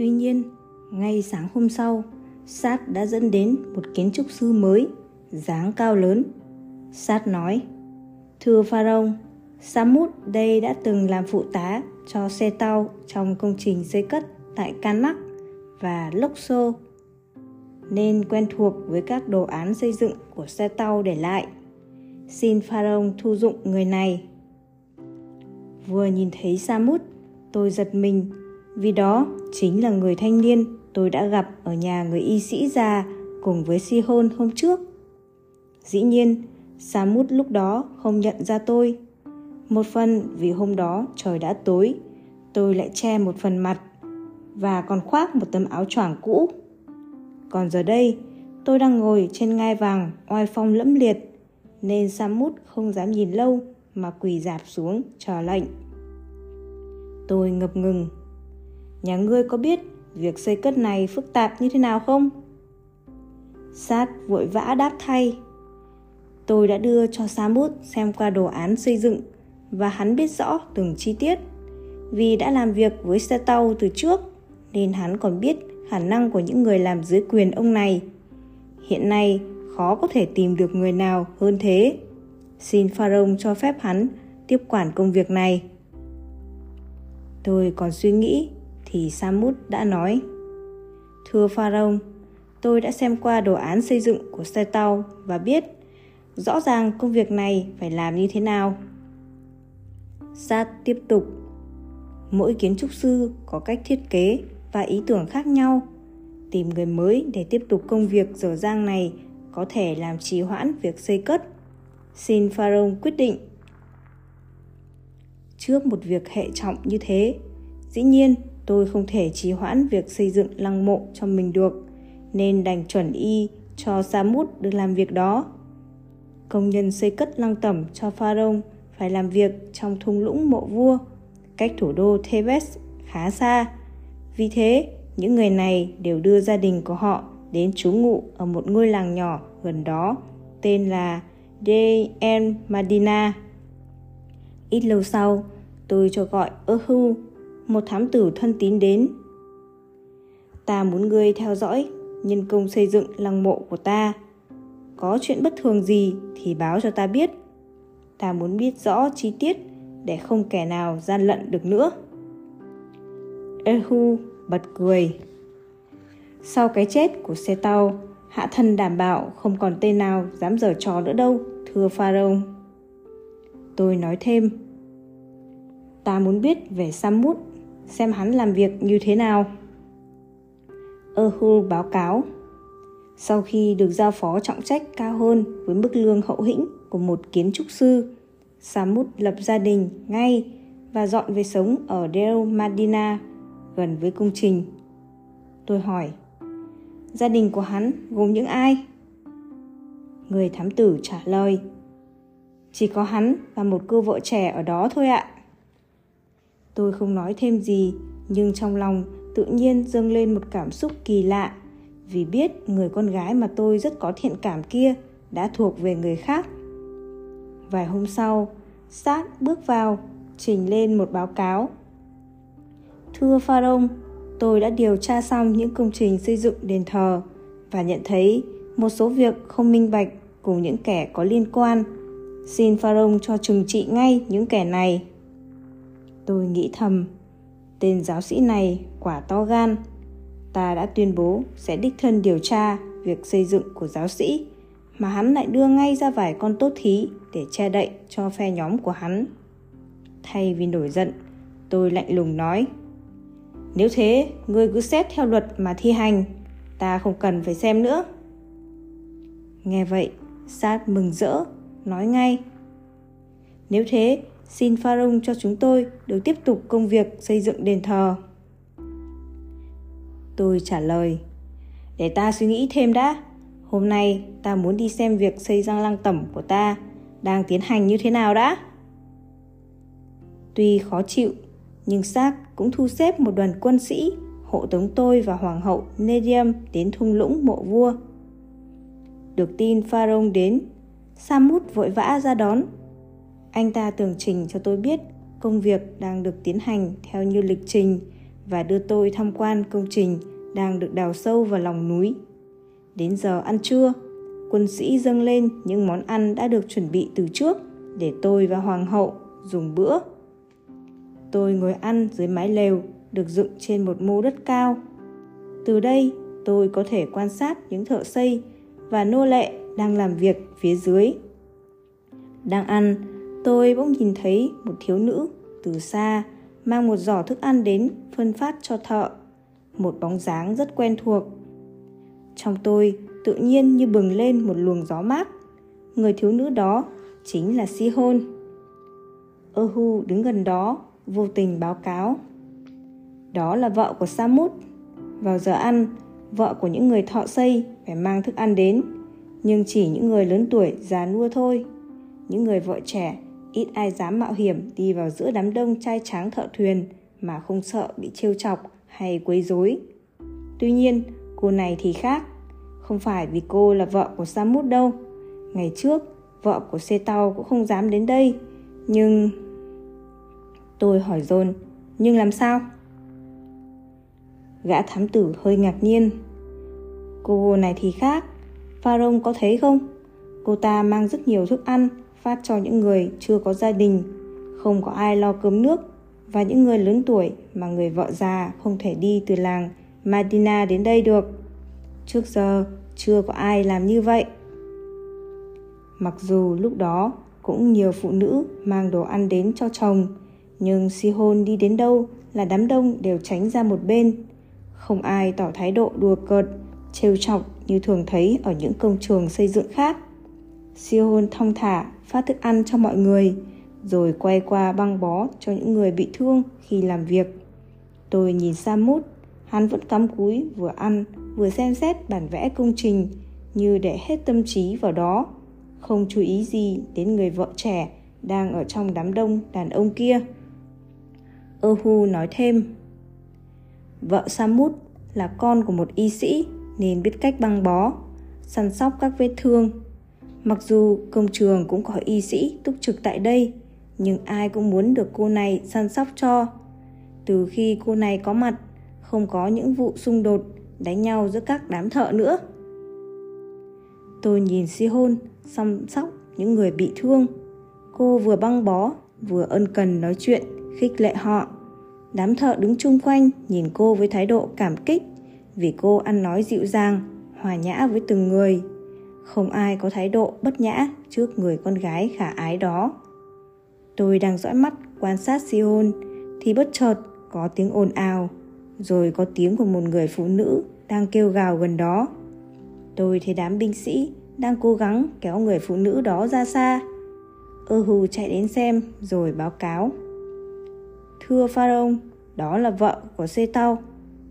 Tuy nhiên, ngay sáng hôm sau, Sát đã dẫn đến một kiến trúc sư mới, dáng cao lớn. Sát nói, Thưa Pharaoh, Samut đây đã từng làm phụ tá cho xe tàu trong công trình xây cất tại Kanak và luxor nên quen thuộc với các đồ án xây dựng của xe tàu để lại. Xin Pharaoh thu dụng người này. Vừa nhìn thấy Samut, tôi giật mình vì đó chính là người thanh niên tôi đã gặp ở nhà người y sĩ già cùng với si hôn hôm trước. Dĩ nhiên, Samut lúc đó không nhận ra tôi. Một phần vì hôm đó trời đã tối, tôi lại che một phần mặt và còn khoác một tấm áo choàng cũ. Còn giờ đây, tôi đang ngồi trên ngai vàng oai phong lẫm liệt, nên Samut không dám nhìn lâu mà quỳ dạp xuống chờ lệnh. Tôi ngập ngừng. Nhà ngươi có biết việc xây cất này phức tạp như thế nào không? Sát vội vã đáp thay. Tôi đã đưa cho Samut xem qua đồ án xây dựng và hắn biết rõ từng chi tiết. Vì đã làm việc với xe tàu từ trước, nên hắn còn biết khả năng của những người làm dưới quyền ông này. Hiện nay, khó có thể tìm được người nào hơn thế. Xin Pharaoh cho phép hắn tiếp quản công việc này. Tôi còn suy nghĩ thì Samut đã nói Thưa Pharaoh, tôi đã xem qua đồ án xây dựng của xe tàu và biết rõ ràng công việc này phải làm như thế nào. Sát tiếp tục Mỗi kiến trúc sư có cách thiết kế và ý tưởng khác nhau. Tìm người mới để tiếp tục công việc dở dang này có thể làm trì hoãn việc xây cất. Xin Pharaoh quyết định. Trước một việc hệ trọng như thế, dĩ nhiên tôi không thể trì hoãn việc xây dựng lăng mộ cho mình được, nên đành chuẩn y cho Samut được làm việc đó. Công nhân xây cất lăng tẩm cho Pharaoh phải làm việc trong thung lũng mộ vua, cách thủ đô Thebes khá xa. Vì thế, những người này đều đưa gia đình của họ đến trú ngụ ở một ngôi làng nhỏ gần đó tên là De Madina. Ít lâu sau, tôi cho gọi Ehu, một thám tử thân tín đến. Ta muốn ngươi theo dõi nhân công xây dựng lăng mộ của ta. Có chuyện bất thường gì thì báo cho ta biết. Ta muốn biết rõ chi tiết để không kẻ nào gian lận được nữa. Ehu bật cười. Sau cái chết của xe tàu, hạ thần đảm bảo không còn tên nào dám giở trò nữa đâu, thưa Pharaoh. Tôi nói thêm, ta muốn biết về Samut, xem hắn làm việc như thế nào. Erhu báo cáo, sau khi được giao phó trọng trách cao hơn với mức lương hậu hĩnh của một kiến trúc sư, Samut lập gia đình ngay và dọn về sống ở Del Madina, gần với công trình. Tôi hỏi, gia đình của hắn gồm những ai? Người thám tử trả lời, chỉ có hắn và một cô vợ trẻ ở đó thôi ạ. Tôi không nói thêm gì, nhưng trong lòng tự nhiên dâng lên một cảm xúc kỳ lạ vì biết người con gái mà tôi rất có thiện cảm kia đã thuộc về người khác. Vài hôm sau, Sát bước vào, trình lên một báo cáo. Thưa Pharaoh, tôi đã điều tra xong những công trình xây dựng đền thờ và nhận thấy một số việc không minh bạch cùng những kẻ có liên quan. Xin Pharaoh cho trừng trị ngay những kẻ này. Tôi nghĩ thầm, tên giáo sĩ này quả to gan. Ta đã tuyên bố sẽ đích thân điều tra việc xây dựng của giáo sĩ, mà hắn lại đưa ngay ra vài con tốt thí để che đậy cho phe nhóm của hắn. Thay vì nổi giận, tôi lạnh lùng nói, nếu thế, ngươi cứ xét theo luật mà thi hành, ta không cần phải xem nữa. Nghe vậy, Sát mừng rỡ, nói ngay. Nếu thế, xin Pharaoh cho chúng tôi được tiếp tục công việc xây dựng đền thờ. Tôi trả lời, để ta suy nghĩ thêm đã. Hôm nay ta muốn đi xem việc xây răng lăng tẩm của ta đang tiến hành như thế nào đã. Tuy khó chịu, nhưng Sát cũng thu xếp một đoàn quân sĩ hộ tống tôi và hoàng hậu Nedium đến thung lũng mộ vua. Được tin Pharaoh đến, Samut vội vã ra đón. Anh ta tường trình cho tôi biết công việc đang được tiến hành theo như lịch trình và đưa tôi tham quan công trình đang được đào sâu vào lòng núi. Đến giờ ăn trưa, quân sĩ dâng lên những món ăn đã được chuẩn bị từ trước để tôi và hoàng hậu dùng bữa. Tôi ngồi ăn dưới mái lều được dựng trên một mô đất cao. Từ đây, tôi có thể quan sát những thợ xây và nô lệ đang làm việc phía dưới. Đang ăn, tôi bỗng nhìn thấy một thiếu nữ từ xa mang một giỏ thức ăn đến phân phát cho thợ. Một bóng dáng rất quen thuộc. Trong tôi tự nhiên như bừng lên một luồng gió mát. Người thiếu nữ đó chính là Si Hôn. Ơ Hu đứng gần đó, vô tình báo cáo. Đó là vợ của Samut. Vào giờ ăn, vợ của những người thọ xây phải mang thức ăn đến, nhưng chỉ những người lớn tuổi già nua thôi. Những người vợ trẻ ít ai dám mạo hiểm đi vào giữa đám đông trai tráng thợ thuyền mà không sợ bị trêu chọc hay quấy rối. Tuy nhiên, cô này thì khác. Không phải vì cô là vợ của Samut đâu. Ngày trước, vợ của xe tàu cũng không dám đến đây. Nhưng... Tôi hỏi John, nhưng làm sao? Gã thám tử hơi ngạc nhiên. Cô này thì khác. Pharaoh có thấy không? Cô ta mang rất nhiều thức ăn phát cho những người chưa có gia đình, không có ai lo cơm nước và những người lớn tuổi mà người vợ già không thể đi từ làng Madina đến đây được. Trước giờ chưa có ai làm như vậy. Mặc dù lúc đó cũng nhiều phụ nữ mang đồ ăn đến cho chồng, nhưng Sihon đi đến đâu là đám đông đều tránh ra một bên. Không ai tỏ thái độ đùa cợt, trêu chọc như thường thấy ở những công trường xây dựng khác. Sihon thong thả phát thức ăn cho mọi người, rồi quay qua băng bó cho những người bị thương khi làm việc. Tôi nhìn Samut, hắn vẫn cắm cúi vừa ăn vừa xem xét bản vẽ công trình như để hết tâm trí vào đó, không chú ý gì đến người vợ trẻ đang ở trong đám đông đàn ông kia. Ơ Hu nói thêm, vợ Samut là con của một y sĩ nên biết cách băng bó, săn sóc các vết thương Mặc dù công trường cũng có y sĩ túc trực tại đây, nhưng ai cũng muốn được cô này săn sóc cho. Từ khi cô này có mặt, không có những vụ xung đột đánh nhau giữa các đám thợ nữa. Tôi nhìn Si Hôn chăm sóc những người bị thương. Cô vừa băng bó, vừa ân cần nói chuyện, khích lệ họ. Đám thợ đứng chung quanh nhìn cô với thái độ cảm kích vì cô ăn nói dịu dàng, hòa nhã với từng người. Không ai có thái độ bất nhã trước người con gái khả ái đó. Tôi đang dõi mắt quan sát Sion thì bất chợt có tiếng ồn ào, rồi có tiếng của một người phụ nữ đang kêu gào gần đó. Tôi thấy đám binh sĩ đang cố gắng kéo người phụ nữ đó ra xa. Ơ hù chạy đến xem rồi báo cáo. Thưa Pharaoh, đó là vợ của Sê Tao.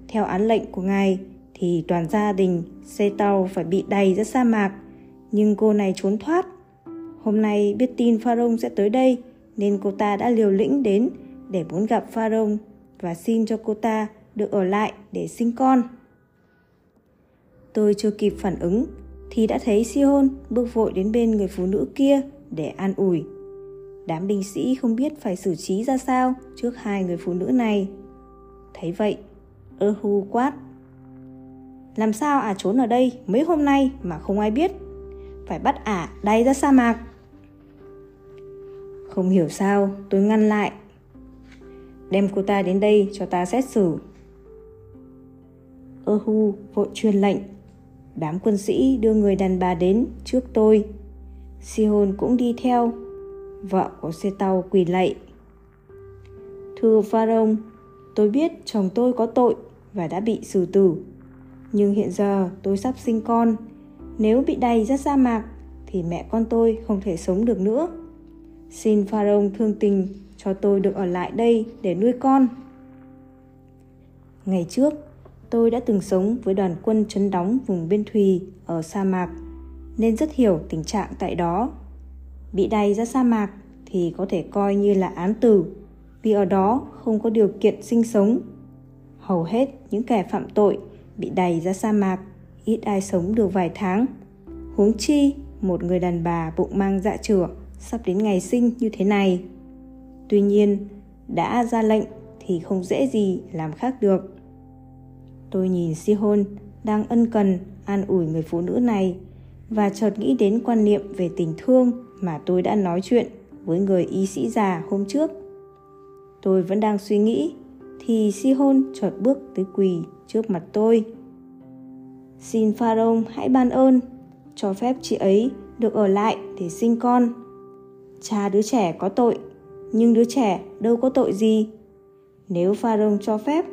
Theo án lệnh của ngài thì toàn gia đình Sê Tao phải bị đầy ra sa mạc nhưng cô này trốn thoát. Hôm nay biết tin Pharaoh sẽ tới đây nên cô ta đã liều lĩnh đến để muốn gặp Pharaoh và xin cho cô ta được ở lại để sinh con. Tôi chưa kịp phản ứng thì đã thấy Sihon bước vội đến bên người phụ nữ kia để an ủi. Đám binh sĩ không biết phải xử trí ra sao trước hai người phụ nữ này. Thấy vậy, ơ quát. Làm sao à trốn ở đây mấy hôm nay mà không ai biết phải bắt ả đay ra sa mạc. Không hiểu sao, tôi ngăn lại. Đem cô ta đến đây cho ta xét xử. Ơ hu vội truyền lệnh. Đám quân sĩ đưa người đàn bà đến trước tôi. Sihon cũng đi theo. Vợ của xe tàu quỳ lạy. Thưa Pharaoh, tôi biết chồng tôi có tội và đã bị xử tử. Nhưng hiện giờ tôi sắp sinh con nếu bị đầy ra sa mạc thì mẹ con tôi không thể sống được nữa. Xin Pharaoh thương tình cho tôi được ở lại đây để nuôi con. Ngày trước, tôi đã từng sống với đoàn quân chấn đóng vùng biên thùy ở sa mạc, nên rất hiểu tình trạng tại đó. Bị đầy ra sa mạc thì có thể coi như là án tử, vì ở đó không có điều kiện sinh sống. Hầu hết những kẻ phạm tội bị đầy ra sa mạc ít ai sống được vài tháng. Huống chi, một người đàn bà bụng mang dạ chửa sắp đến ngày sinh như thế này. Tuy nhiên, đã ra lệnh thì không dễ gì làm khác được. Tôi nhìn Sihon đang ân cần an ủi người phụ nữ này và chợt nghĩ đến quan niệm về tình thương mà tôi đã nói chuyện với người y sĩ già hôm trước. Tôi vẫn đang suy nghĩ thì Sihon chợt bước tới quỳ trước mặt tôi. Xin Pharaoh hãy ban ơn, cho phép chị ấy được ở lại để sinh con. Cha đứa trẻ có tội, nhưng đứa trẻ đâu có tội gì. Nếu Pharaoh cho phép,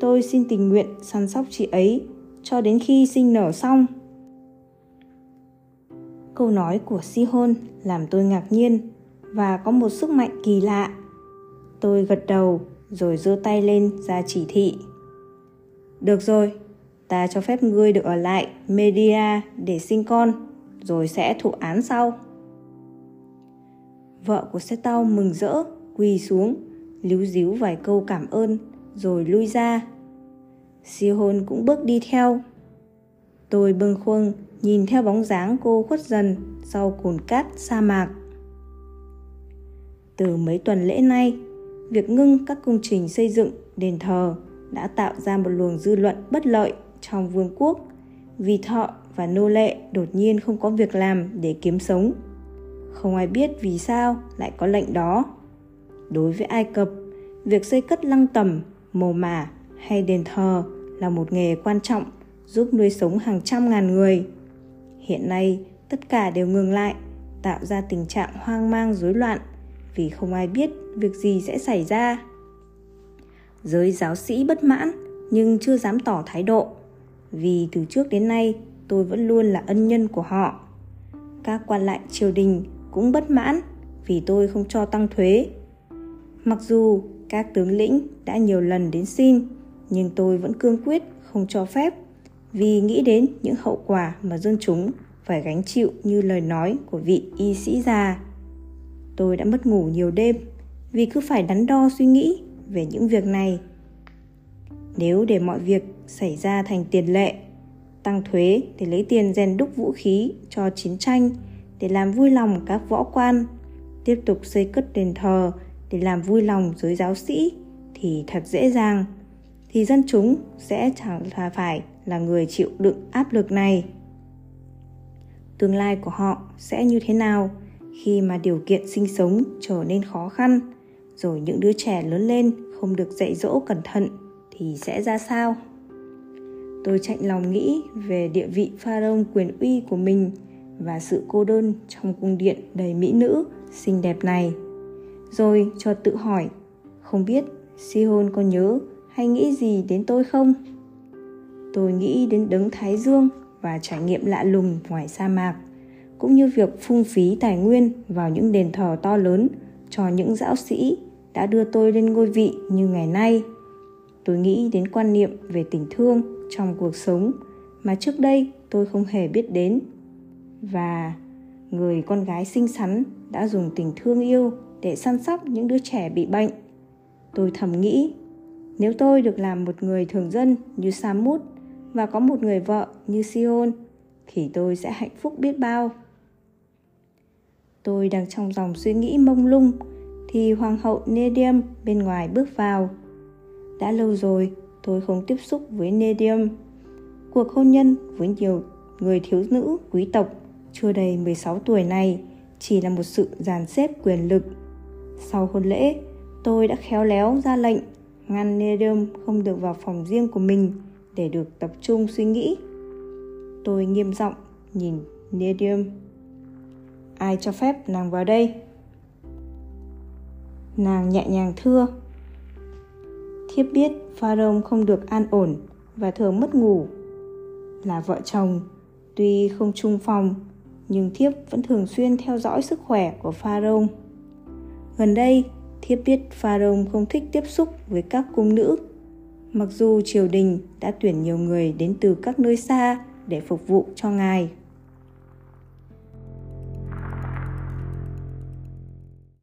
tôi xin tình nguyện săn sóc chị ấy cho đến khi sinh nở xong. Câu nói của Sihon làm tôi ngạc nhiên và có một sức mạnh kỳ lạ. Tôi gật đầu rồi giơ tay lên ra chỉ thị. Được rồi, ta cho phép ngươi được ở lại Media để sinh con, rồi sẽ thụ án sau. Vợ của Setao mừng rỡ, quỳ xuống, líu díu vài câu cảm ơn, rồi lui ra. Sihon cũng bước đi theo. Tôi bâng khuâng nhìn theo bóng dáng cô khuất dần sau cồn cát sa mạc. Từ mấy tuần lễ nay, việc ngưng các công trình xây dựng đền thờ đã tạo ra một luồng dư luận bất lợi trong vương quốc vì thợ và nô lệ đột nhiên không có việc làm để kiếm sống. Không ai biết vì sao lại có lệnh đó. Đối với Ai Cập, việc xây cất lăng tẩm, mồ mả hay đền thờ là một nghề quan trọng giúp nuôi sống hàng trăm ngàn người. Hiện nay, tất cả đều ngừng lại, tạo ra tình trạng hoang mang rối loạn vì không ai biết việc gì sẽ xảy ra. Giới giáo sĩ bất mãn nhưng chưa dám tỏ thái độ vì từ trước đến nay tôi vẫn luôn là ân nhân của họ. Các quan lại triều đình cũng bất mãn vì tôi không cho tăng thuế. Mặc dù các tướng lĩnh đã nhiều lần đến xin, nhưng tôi vẫn cương quyết không cho phép vì nghĩ đến những hậu quả mà dân chúng phải gánh chịu như lời nói của vị y sĩ già. Tôi đã mất ngủ nhiều đêm vì cứ phải đắn đo suy nghĩ về những việc này. Nếu để mọi việc xảy ra thành tiền lệ, tăng thuế để lấy tiền rèn đúc vũ khí cho chiến tranh để làm vui lòng các võ quan, tiếp tục xây cất đền thờ để làm vui lòng giới giáo sĩ thì thật dễ dàng. Thì dân chúng sẽ chẳng là phải là người chịu đựng áp lực này. Tương lai của họ sẽ như thế nào khi mà điều kiện sinh sống trở nên khó khăn rồi những đứa trẻ lớn lên không được dạy dỗ cẩn thận thì sẽ ra sao? Tôi chạy lòng nghĩ về địa vị pharaoh quyền uy của mình và sự cô đơn trong cung điện đầy mỹ nữ xinh đẹp này. Rồi cho tự hỏi, không biết Sihon có nhớ hay nghĩ gì đến tôi không? Tôi nghĩ đến đấng thái dương và trải nghiệm lạ lùng ngoài sa mạc, cũng như việc phung phí tài nguyên vào những đền thờ to lớn cho những giáo sĩ đã đưa tôi lên ngôi vị như ngày nay. Tôi nghĩ đến quan niệm về tình thương trong cuộc sống mà trước đây tôi không hề biết đến và người con gái xinh xắn đã dùng tình thương yêu để săn sóc những đứa trẻ bị bệnh tôi thầm nghĩ, nếu tôi được làm một người thường dân như Samut và có một người vợ như Sion, thì tôi sẽ hạnh phúc biết bao. Tôi đang trong dòng suy nghĩ mông lung, thì hoàng hậu Nedium bên ngoài bước vào. Đã lâu rồi tôi không tiếp xúc với Nedium. Cuộc hôn nhân với nhiều người thiếu nữ quý tộc chưa đầy 16 tuổi này chỉ là một sự dàn xếp quyền lực. Sau hôn lễ, tôi đã khéo léo ra lệnh ngăn Nedium không được vào phòng riêng của mình để được tập trung suy nghĩ. Tôi nghiêm giọng nhìn Nedium. Ai cho phép nàng vào đây? Nàng nhẹ nhàng thưa. Thiếp biết Pharaoh không được an ổn và thường mất ngủ. Là vợ chồng, tuy không chung phòng, nhưng thiếp vẫn thường xuyên theo dõi sức khỏe của Pharaoh. Gần đây, thiếp biết Pharaoh không thích tiếp xúc với các cung nữ Mặc dù triều đình đã tuyển nhiều người đến từ các nơi xa để phục vụ cho ngài.